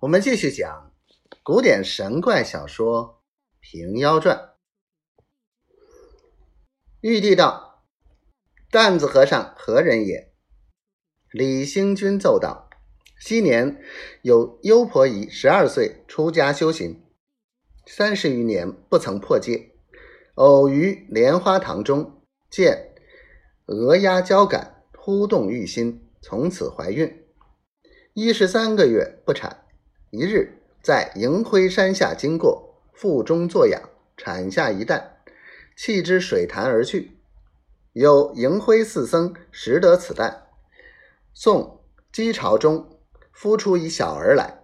我们继续讲古典神怪小说《平妖传》。玉帝道：“担子和尚何人也？”李兴君奏道：“昔年有优婆姨十二岁出家修行，三十余年不曾破戒，偶于莲花堂中见鹅鸭交感，忽动欲心，从此怀孕，一十三个月不产。”一日，在迎辉山下经过，腹中作痒，产下一蛋，弃之水潭而去。有迎辉四僧识得此蛋，送鸡巢中孵出一小儿来，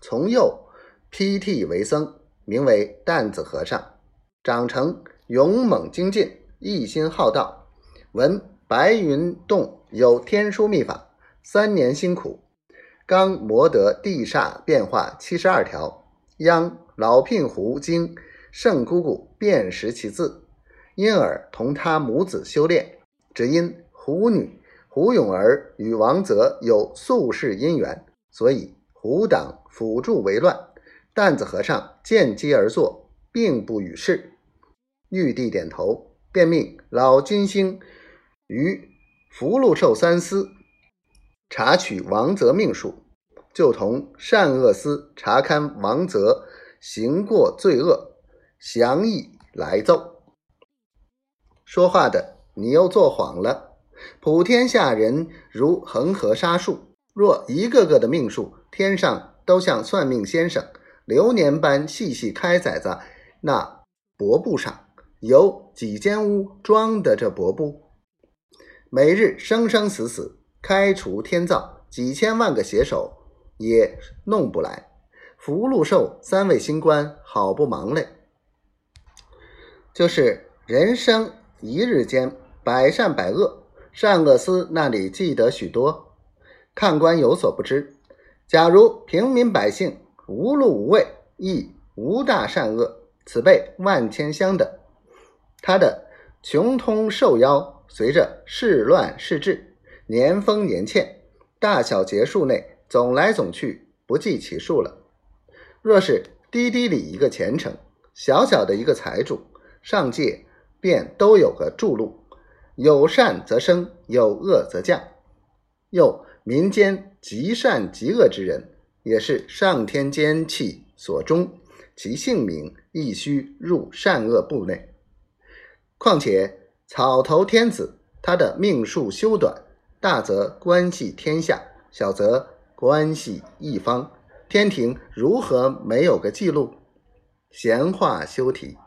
从幼披剃为僧，名为担子和尚，长成勇猛精进，一心好道。闻白云洞有天书秘法，三年辛苦。刚磨得地煞变化七十二条，央老聘胡经圣姑姑辨识其字，因而同他母子修炼。只因胡女胡永儿与王泽有宿世姻缘，所以胡党辅助为乱。担子和尚见机而作，并不与世。玉帝点头，便命老金星与福禄寿三司。查取王泽命数，就同善恶司查勘王泽行过罪恶，详议来奏。说话的，你又做谎了。普天下人如恒河沙数，若一个个的命数，天上都像算命先生流年般细细开载在那薄布上，有几间屋装的这薄布？每日生生死死。开除天造，几千万个写手也弄不来。福禄寿三位星官好不忙嘞。就是人生一日间，百善百恶，善恶司那里记得许多。看官有所不知，假如平民百姓无禄无位，亦无大善恶，此辈万千相等。他的穷通受妖，随着世乱世治。年丰年欠，大小节数内总来总去，不计其数了。若是滴滴里一个前程，小小的一个财主，上界便都有个注路，有善则生，有恶则降。又民间极善极恶之人，也是上天奸气所终，其性命亦须入善恶部内。况且草头天子，他的命数修短。大则关系天下，小则关系一方。天庭如何没有个记录？闲话休提。